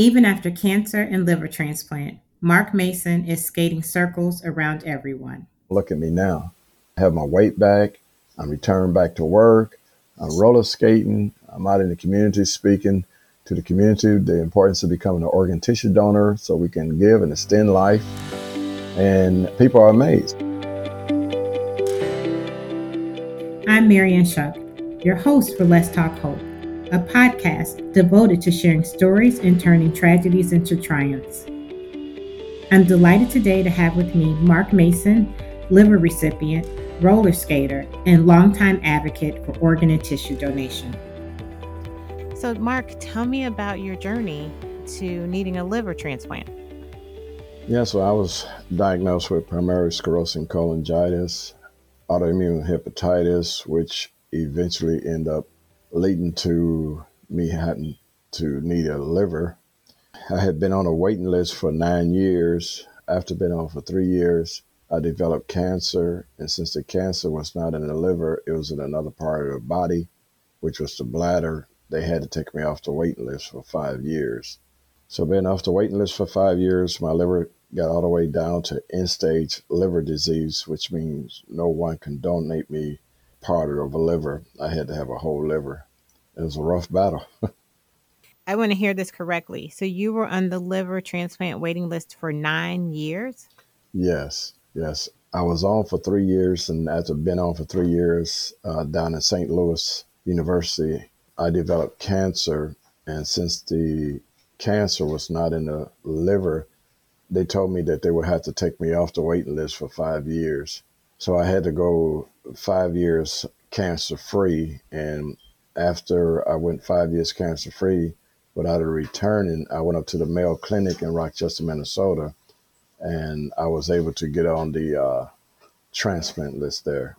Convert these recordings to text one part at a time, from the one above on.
Even after cancer and liver transplant, Mark Mason is skating circles around everyone. Look at me now. I have my weight back. I'm returned back to work. I'm roller skating. I'm out in the community speaking to the community the importance of becoming an organ tissue donor so we can give and extend life. And people are amazed. I'm Marianne Shuck, your host for Let's Talk Hope a podcast devoted to sharing stories and turning tragedies into triumphs. I'm delighted today to have with me Mark Mason, liver recipient, roller skater, and longtime advocate for organ and tissue donation. So, Mark, tell me about your journey to needing a liver transplant. Yeah, so I was diagnosed with primary sclerosing cholangitis, autoimmune hepatitis, which eventually ended up leading to me having to need a liver. I had been on a waiting list for nine years. After being on for three years, I developed cancer. And since the cancer was not in the liver, it was in another part of the body, which was the bladder. They had to take me off the waiting list for five years. So, being off the waiting list for five years, my liver got all the way down to end stage liver disease, which means no one can donate me part of a liver. I had to have a whole liver. It was a rough battle. I want to hear this correctly. So you were on the liver transplant waiting list for nine years? Yes, yes. I was on for three years, and after been on for three years uh, down at St. Louis University, I developed cancer. And since the cancer was not in the liver, they told me that they would have to take me off the waiting list for five years. So I had to go five years cancer free. And after I went five years cancer free without a returning, I went up to the Mayo Clinic in Rochester, Minnesota, and I was able to get on the uh, transplant list there.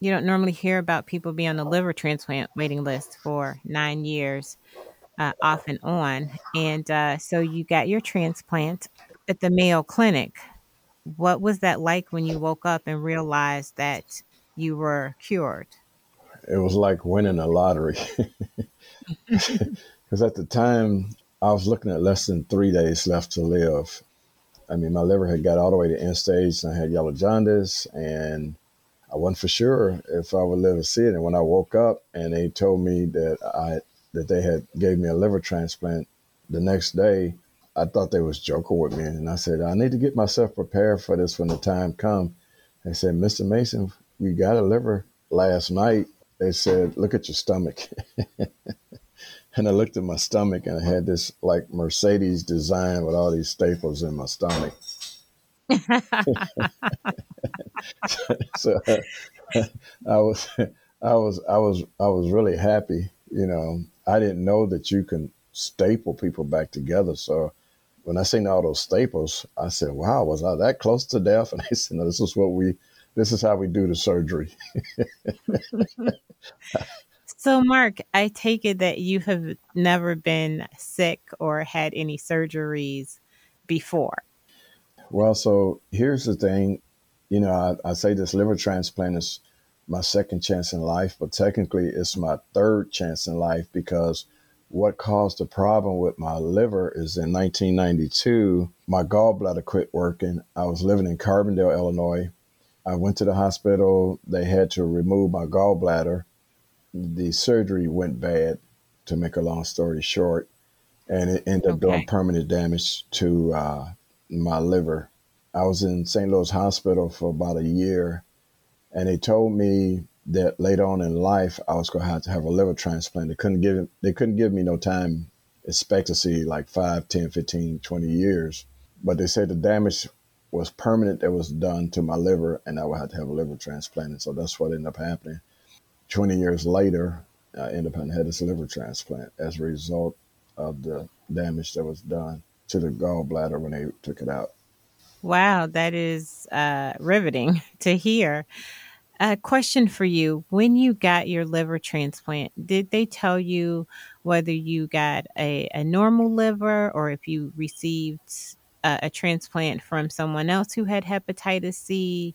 You don't normally hear about people being on the liver transplant waiting list for nine years, uh, off and on. And uh, so you got your transplant at the Mayo Clinic. What was that like when you woke up and realized that you were cured? It was like winning a lottery. Because at the time, I was looking at less than three days left to live. I mean, my liver had got all the way to end stage, and I had yellow jaundice, and I wasn't for sure if I would live to see it. And when I woke up, and they told me that I that they had gave me a liver transplant the next day, I thought they was joking with me, and I said I need to get myself prepared for this when the time come. They said, Mr. Mason, we got a liver last night. They said, look at your stomach. and I looked at my stomach, and I had this like Mercedes design with all these staples in my stomach. so I was, I was, I was, I was really happy. You know, I didn't know that you can staple people back together. So when I seen all those staples, I said, "Wow, was I that close to death?" And they said, "No, this is what we, this is how we do the surgery." so, Mark, I take it that you have never been sick or had any surgeries before. Well, so here's the thing, you know, I, I say this liver transplant is my second chance in life, but technically it's my third chance in life because what caused the problem with my liver is in 1992, my gallbladder quit working. I was living in Carbondale, Illinois. I went to the hospital. They had to remove my gallbladder. The surgery went bad, to make a long story short, and it ended up doing permanent damage to uh, my liver. I was in St. Louis Hospital for about a year, and they told me that later on in life I was going to have to have a liver transplant. They couldn't give they couldn't give me no time expectancy like 5, 10, 15, 20 years. But they said the damage was permanent that was done to my liver and I would have to have a liver transplant. And so that's what ended up happening. 20 years later, I ended up had this liver transplant as a result of the damage that was done to the gallbladder when they took it out. Wow, that is uh, riveting to hear. A question for you. When you got your liver transplant, did they tell you whether you got a, a normal liver or if you received a, a transplant from someone else who had hepatitis C,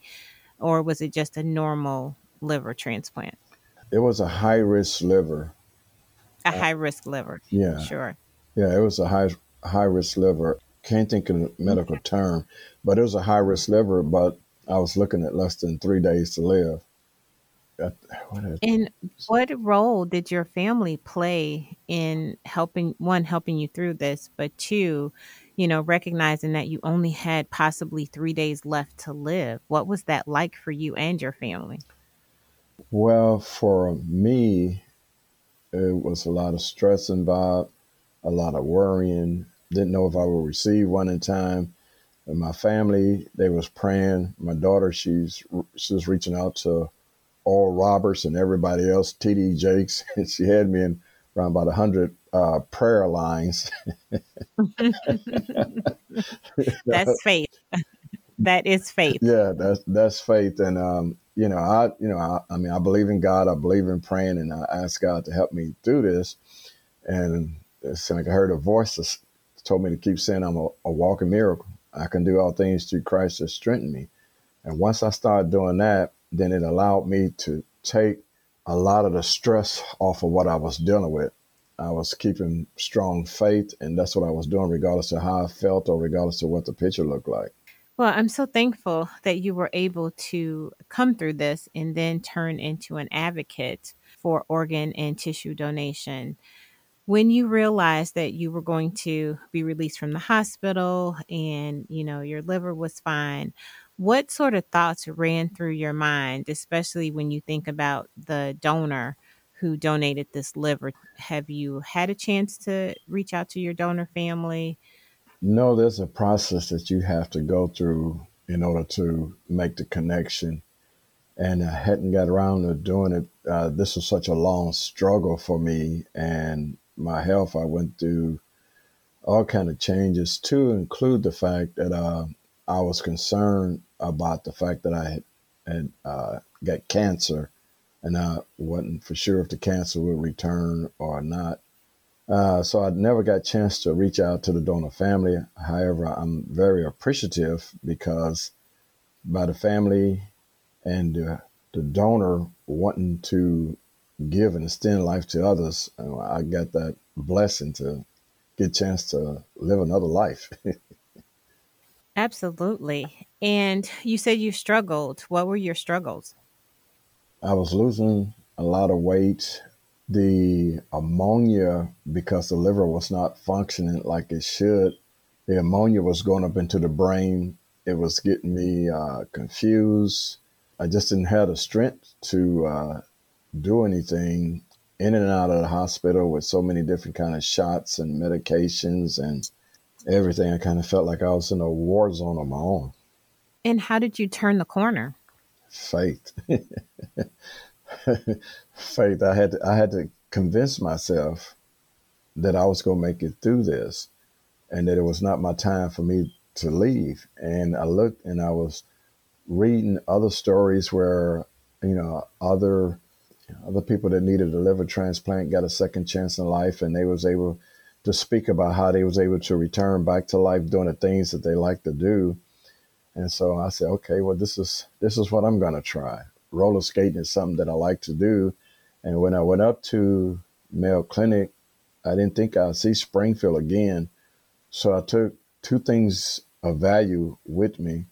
or was it just a normal liver transplant? It was a high risk liver. A high risk liver. Yeah. Sure. Yeah, it was a high high risk liver. Can't think of the medical term, but it was a high risk liver. But I was looking at less than three days to live. What is- And what role did your family play in helping one helping you through this, but two, you know, recognizing that you only had possibly 3 days left to live? What was that like for you and your family? Well, for me, it was a lot of stress involved, a lot of worrying. Didn't know if I would receive one in time. And my family, they was praying. My daughter, she's she's reaching out to Oral Roberts and everybody else, TD Jakes. she had me in around about 100 uh, prayer lines. That's faith. That is faith. yeah, that's that's faith, and um, you know, I you know, I, I mean, I believe in God. I believe in praying, and I ask God to help me through this. And it's like I heard a voice that told me to keep saying I'm a, a walking miracle. I can do all things through Christ that strengthen me. And once I started doing that, then it allowed me to take a lot of the stress off of what I was dealing with. I was keeping strong faith, and that's what I was doing, regardless of how I felt or regardless of what the picture looked like. Well, I'm so thankful that you were able to come through this and then turn into an advocate for organ and tissue donation. When you realized that you were going to be released from the hospital and, you know, your liver was fine, what sort of thoughts ran through your mind, especially when you think about the donor who donated this liver? Have you had a chance to reach out to your donor family? No, there's a process that you have to go through in order to make the connection. And I hadn't got around to doing it. Uh, this was such a long struggle for me and my health. I went through all kind of changes to include the fact that uh, I was concerned about the fact that I had, had uh, got cancer, and I wasn't for sure if the cancer would return or not. Uh, so I never got a chance to reach out to the donor family. However, I'm very appreciative because by the family and the donor wanting to give and extend life to others, uh, I got that blessing to get a chance to live another life. Absolutely. And you said you struggled. What were your struggles? I was losing a lot of weight. The ammonia, because the liver was not functioning like it should, the ammonia was going up into the brain. It was getting me uh, confused. I just didn't have the strength to uh, do anything in and out of the hospital with so many different kind of shots and medications and everything. I kind of felt like I was in a war zone on my own. And how did you turn the corner? Faith, faith. I had to, I had to convince myself that I was going to make it through this, and that it was not my time for me to leave. And I looked, and I was reading other stories where you know other other people that needed a liver transplant got a second chance in life, and they was able to speak about how they was able to return back to life doing the things that they like to do. And so I said, okay, well, this is this is what I'm to try. Roller skating is something that I like to do. And when I went up to Mayo Clinic, I didn't think I'd see Springfield again. So I took two things of value with me.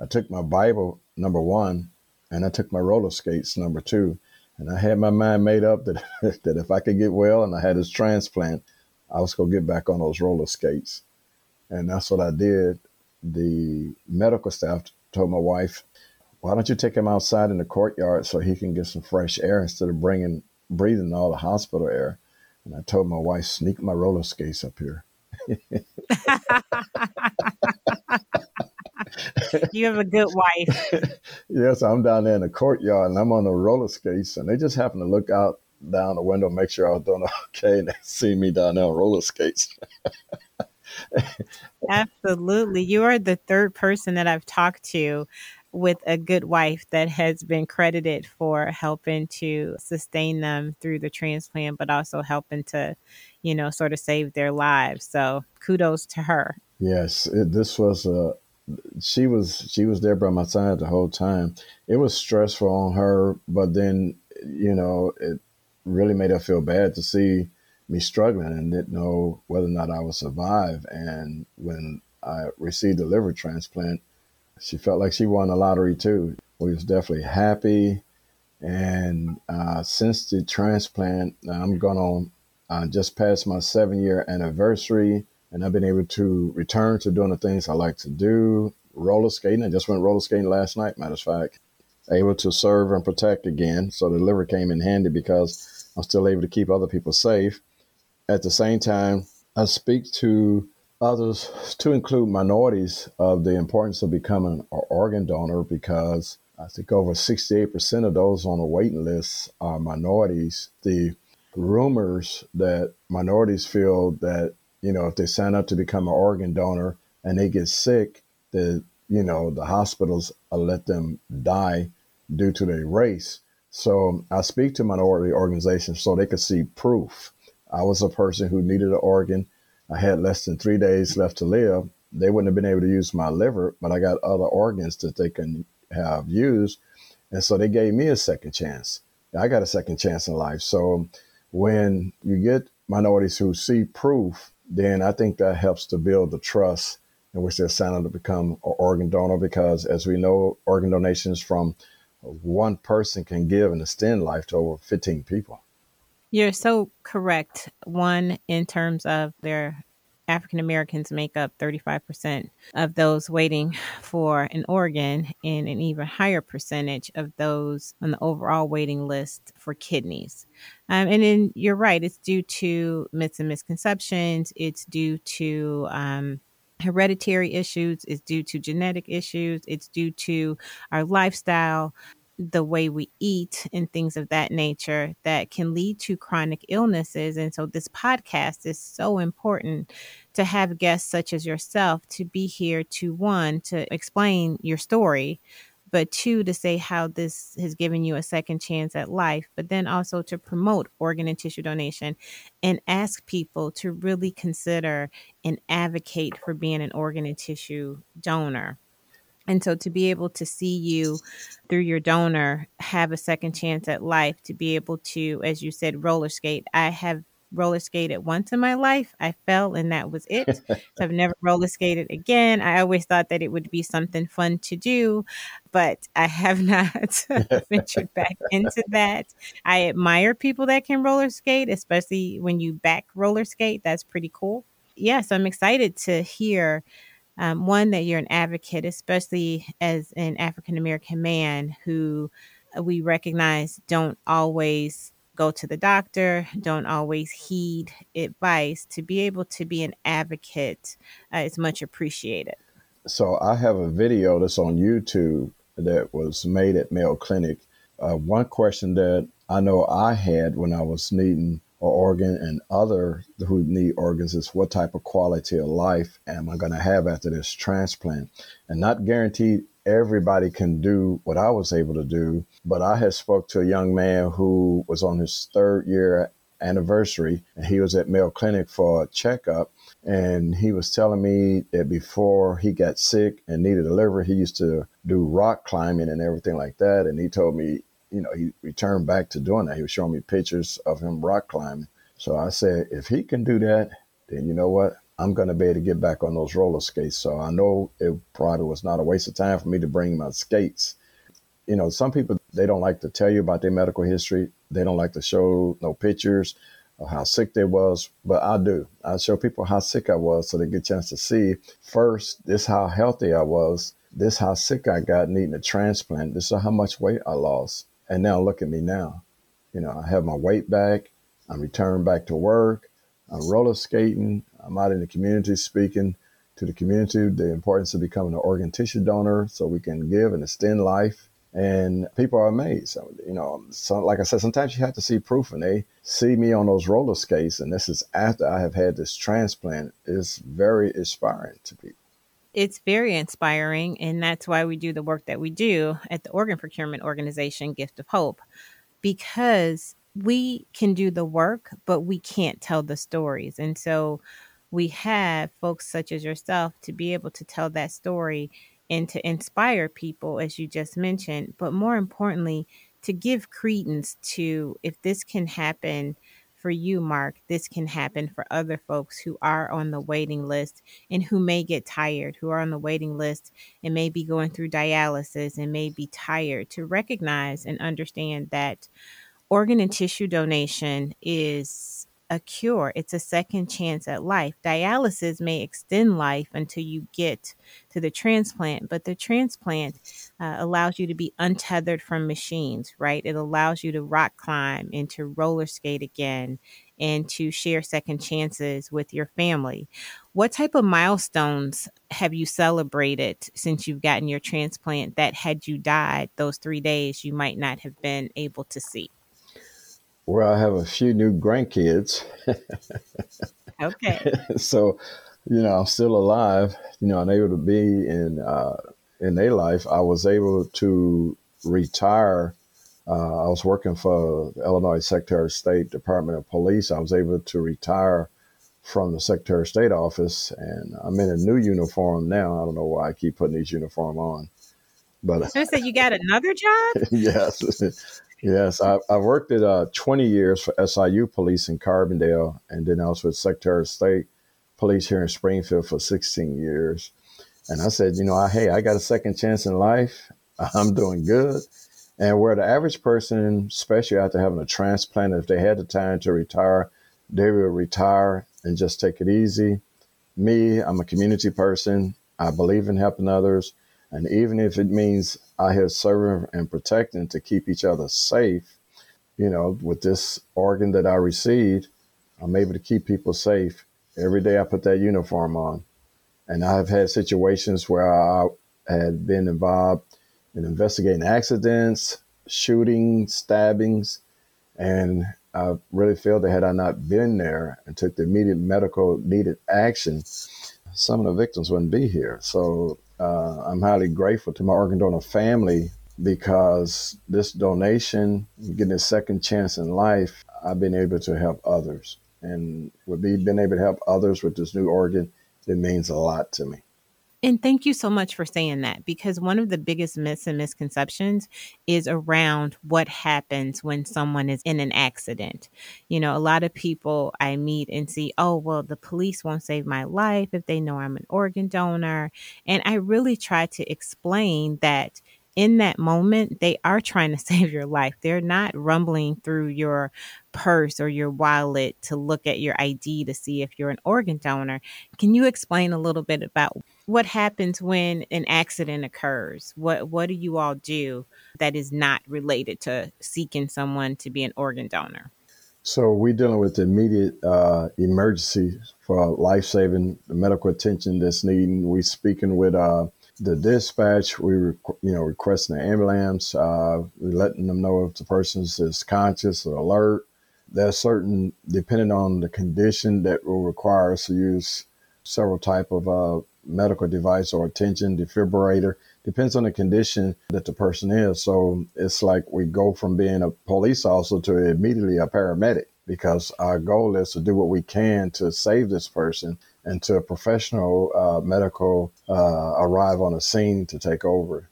I took my Bible, number one, and I took my roller skates, number two. And I had my mind made up that, that if I could get well and I had this transplant, I was going to get back on those roller skates. And that's what I did. The medical staff told my wife, why don't you take him outside in the courtyard so he can get some fresh air instead of bringing breathing all the hospital air? And I told my wife, sneak my roller skates up here. you have a good wife. yes, I'm down there in the courtyard and I'm on the roller skates, and they just happen to look out down the window, make sure I was doing okay, and they see me down there on roller skates. Absolutely. You are the third person that I've talked to with a good wife that has been credited for helping to sustain them through the transplant, but also helping to, you know, sort of save their lives. So kudos to her. Yes, it, this was a. She was she was there by my side the whole time. It was stressful on her, but then you know it really made her feel bad to see me struggling and didn't know whether or not I would survive. And when I received the liver transplant, she felt like she won the lottery too. We was definitely happy. And uh, since the transplant, I'm going on I just passed my seven year anniversary, and I've been able to return to doing the things I like to do. Roller skating. I just went roller skating last night, matter of fact. Able to serve and protect again. So the liver came in handy because I'm still able to keep other people safe. At the same time, I speak to others to include minorities of the importance of becoming an organ donor because I think over 68% of those on the waiting list are minorities. The rumors that minorities feel that you know if they sign up to become an organ donor and they get sick, that you know the hospitals uh, let them die due to their race. So I speak to minority organizations so they could see proof. I was a person who needed an organ. I had less than three days left to live. They wouldn't have been able to use my liver, but I got other organs that they can have used. And so they gave me a second chance. I got a second chance in life. So when you get minorities who see proof, then I think that helps to build the trust in which they're signing to become an organ donor because, as we know, organ donations from one person can give and extend life to over 15 people. You're so correct. One, in terms of their African Americans make up 35% of those waiting for an organ and an even higher percentage of those on the overall waiting list for kidneys. Um, and then you're right, it's due to myths and misconceptions, it's due to um, hereditary issues, it's due to genetic issues, it's due to our lifestyle, the way we eat and things of that nature that can lead to chronic illnesses. And so, this podcast is so important to have guests such as yourself to be here to one, to explain your story, but two, to say how this has given you a second chance at life, but then also to promote organ and tissue donation and ask people to really consider and advocate for being an organ and tissue donor. And so to be able to see you through your donor have a second chance at life, to be able to, as you said, roller skate. I have roller skated once in my life. I fell and that was it. so I've never roller skated again. I always thought that it would be something fun to do, but I have not ventured back into that. I admire people that can roller skate, especially when you back roller skate. That's pretty cool. Yes, yeah, so I'm excited to hear um, one that you're an advocate, especially as an African American man who uh, we recognize don't always go to the doctor, don't always heed advice. To be able to be an advocate uh, is much appreciated. So I have a video that's on YouTube that was made at Mayo Clinic. Uh, one question that I know I had when I was needing or organ and other who need organs is what type of quality of life am I going to have after this transplant? And not guaranteed everybody can do what I was able to do, but I had spoke to a young man who was on his third year anniversary and he was at Mayo Clinic for a checkup and he was telling me that before he got sick and needed a liver, he used to do rock climbing and everything like that. And he told me you know, he returned back to doing that. He was showing me pictures of him rock climbing. So I said, if he can do that, then you know what? I'm going to be able to get back on those roller skates. So I know it probably was not a waste of time for me to bring my skates. You know, some people, they don't like to tell you about their medical history. They don't like to show no pictures of how sick they was, but I do. I show people how sick I was so they get a chance to see first, this how healthy I was, this how sick I got needing a transplant, this is how much weight I lost. And now look at me now. You know, I have my weight back. I'm returned back to work. I'm roller skating. I'm out in the community speaking to the community the importance of becoming an organ tissue donor so we can give and extend life. And people are amazed. You know, um, so like I said, sometimes you have to see proof, and they see me on those roller skates, and this is after I have had this transplant. It's very inspiring to people it's very inspiring. And that's why we do the work that we do at the organ procurement organization, Gift of Hope, because we can do the work, but we can't tell the stories. And so we have folks such as yourself to be able to tell that story and to inspire people, as you just mentioned, but more importantly, to give credence to if this can happen for you, Mark, this can happen for other folks who are on the waiting list and who may get tired, who are on the waiting list and may be going through dialysis and may be tired, to recognize and understand that organ and tissue donation is a cure. It's a second chance at life. Dialysis may extend life until you get to the transplant, but the transplant uh, allows you to be untethered from machines, right? It allows you to rock climb and to roller skate again and to share second chances with your family. What type of milestones have you celebrated since you've gotten your transplant that had you died those three days, you might not have been able to see? Well, I have a few new grandkids. Okay. so, you know, I'm still alive, you know, and able to be in uh, in their life. I was able to retire. Uh, I was working for Illinois Secretary of State Department of Police. I was able to retire from the Secretary of State office, and I'm in a new uniform now. I don't know why I keep putting these uniform on, but So said you got another job? yes, yes. I, I worked at uh, 20 years for SIU Police in Carbondale, and then I was with Secretary of State Police here in Springfield for 16 years. And I said, you know, I, hey, I got a second chance in life. I'm doing good. And where the average person, especially after having a transplant, if they had the time to retire, they will retire and just take it easy. Me, I'm a community person. I believe in helping others. And even if it means I have serving and protecting to keep each other safe, you know, with this organ that I received, I'm able to keep people safe every day I put that uniform on. And I've had situations where I had been involved in investigating accidents, shootings, stabbings, and I really feel that had I not been there and took the immediate medical needed action, some of the victims wouldn't be here. So uh, I'm highly grateful to my organ donor family because this donation, getting a second chance in life, I've been able to help others. And with me being able to help others with this new organ, it means a lot to me. And thank you so much for saying that because one of the biggest myths and misconceptions is around what happens when someone is in an accident. You know, a lot of people I meet and see, oh, well, the police won't save my life if they know I'm an organ donor. And I really try to explain that in that moment, they are trying to save your life. They're not rumbling through your purse or your wallet to look at your ID to see if you're an organ donor. Can you explain a little bit about what happens when an accident occurs? What what do you all do that is not related to seeking someone to be an organ donor? So we're dealing with immediate uh, emergency for life saving medical attention that's needed. We're speaking with uh, the dispatch, we you know requesting an ambulance. Uh, letting them know if the person is conscious or alert. There's certain, depending on the condition, that will require us to use several type of uh, medical device or attention defibrillator. Depends on the condition that the person is. So it's like we go from being a police officer to immediately a paramedic because our goal is to do what we can to save this person until a professional uh, medical uh, arrive on a scene to take over.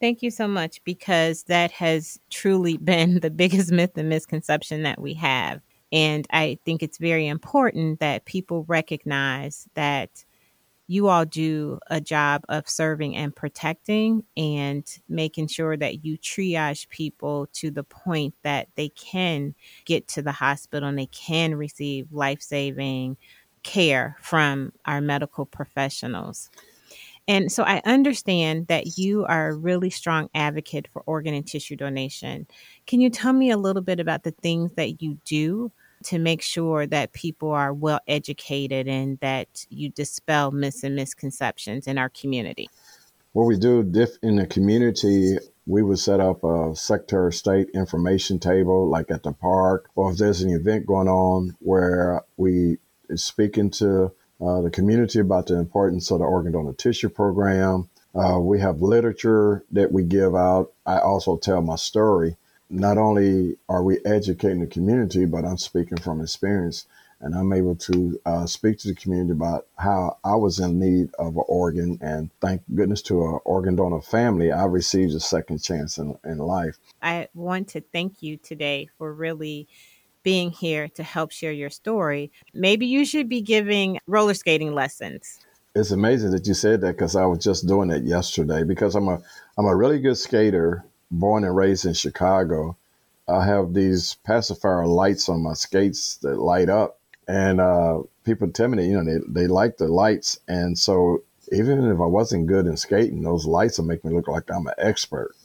Thank you so much because that has truly been the biggest myth and misconception that we have. And I think it's very important that people recognize that you all do a job of serving and protecting and making sure that you triage people to the point that they can get to the hospital and they can receive life saving care from our medical professionals. And so I understand that you are a really strong advocate for organ and tissue donation. Can you tell me a little bit about the things that you do to make sure that people are well educated and that you dispel myths and misconceptions in our community? What we do in the community, we would set up a Secretary State information table, like at the park, or if there's an event going on where we is speaking to uh, the community about the importance of the organ donor tissue program. Uh, we have literature that we give out. I also tell my story. Not only are we educating the community, but I'm speaking from experience and I'm able to uh, speak to the community about how I was in need of an organ. And thank goodness to an organ donor family, I received a second chance in, in life. I want to thank you today for really being here to help share your story. Maybe you should be giving roller skating lessons. It's amazing that you said that because I was just doing it yesterday because I'm a I'm a really good skater, born and raised in Chicago. I have these pacifier lights on my skates that light up, and uh, people tell me that you know they they like the lights, and so even if I wasn't good in skating, those lights will make me look like I'm an expert.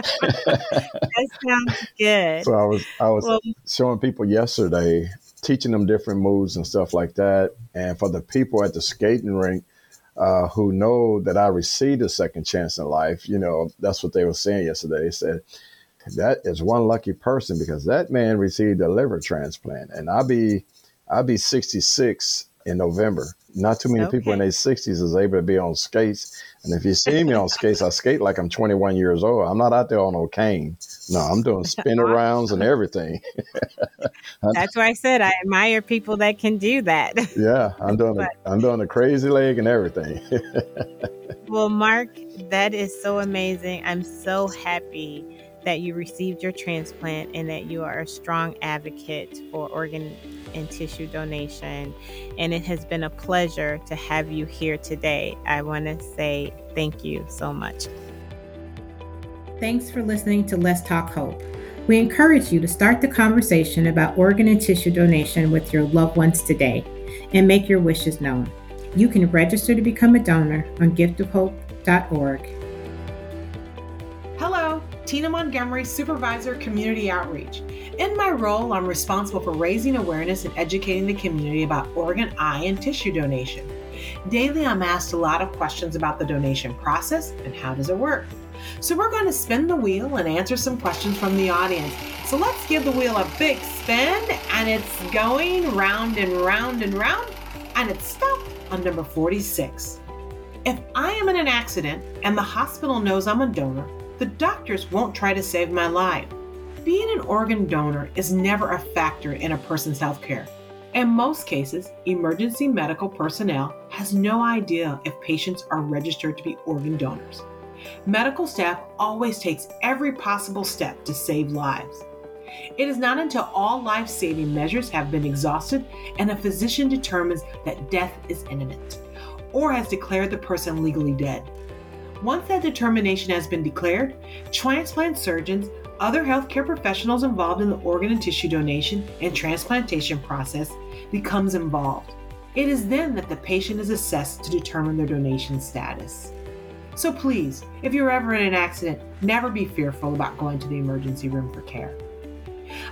That sounds good. So I was I was Well, showing people yesterday, teaching them different moves and stuff like that. And for the people at the skating rink uh, who know that I received a second chance in life, you know, that's what they were saying yesterday. They said that is one lucky person because that man received a liver transplant, and I'll be I'll be 66 in November. Not too many people in their 60s is able to be on skates. And if you see me on skates, I skate like I'm 21 years old. I'm not out there on no cane. No, I'm doing spin arounds and everything. That's why I said I admire people that can do that. Yeah, I'm doing a, But- I'm doing a crazy leg and everything. Well, Mark, that is so amazing. I'm so happy that you received your transplant and that you are a strong advocate for organ and tissue donation. And it has been a pleasure to have you here today. I want to say thank you so much. Thanks for listening to Let's Talk Hope. We encourage you to start the conversation about organ and tissue donation with your loved ones today and make your wishes known. You can register to become a donor on giftofhope.org. Tina Montgomery, Supervisor Community Outreach. In my role, I'm responsible for raising awareness and educating the community about organ, eye, and tissue donation. Daily, I'm asked a lot of questions about the donation process and how does it work. So we're going to spin the wheel and answer some questions from the audience. So let's give the wheel a big spin, and it's going round and round and round, and it's stopped on number 46. If I am in an accident and the hospital knows I'm a donor, the doctors won't try to save my life. Being an organ donor is never a factor in a person's health care. In most cases, emergency medical personnel has no idea if patients are registered to be organ donors. Medical staff always takes every possible step to save lives. It is not until all life saving measures have been exhausted and a physician determines that death is imminent or has declared the person legally dead. Once that determination has been declared, transplant surgeons, other healthcare professionals involved in the organ and tissue donation and transplantation process becomes involved. It is then that the patient is assessed to determine their donation status. So please, if you're ever in an accident, never be fearful about going to the emergency room for care.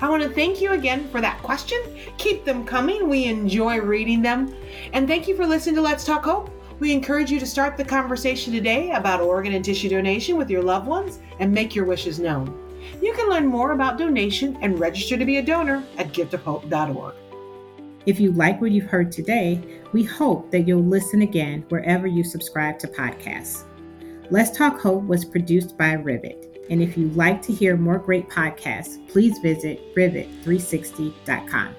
I want to thank you again for that question. Keep them coming. We enjoy reading them. And thank you for listening to Let's Talk Hope. We encourage you to start the conversation today about organ and tissue donation with your loved ones and make your wishes known. You can learn more about donation and register to be a donor at giftofhope.org. If you like what you've heard today, we hope that you'll listen again wherever you subscribe to podcasts. Let's Talk Hope was produced by Rivet. And if you'd like to hear more great podcasts, please visit rivet360.com.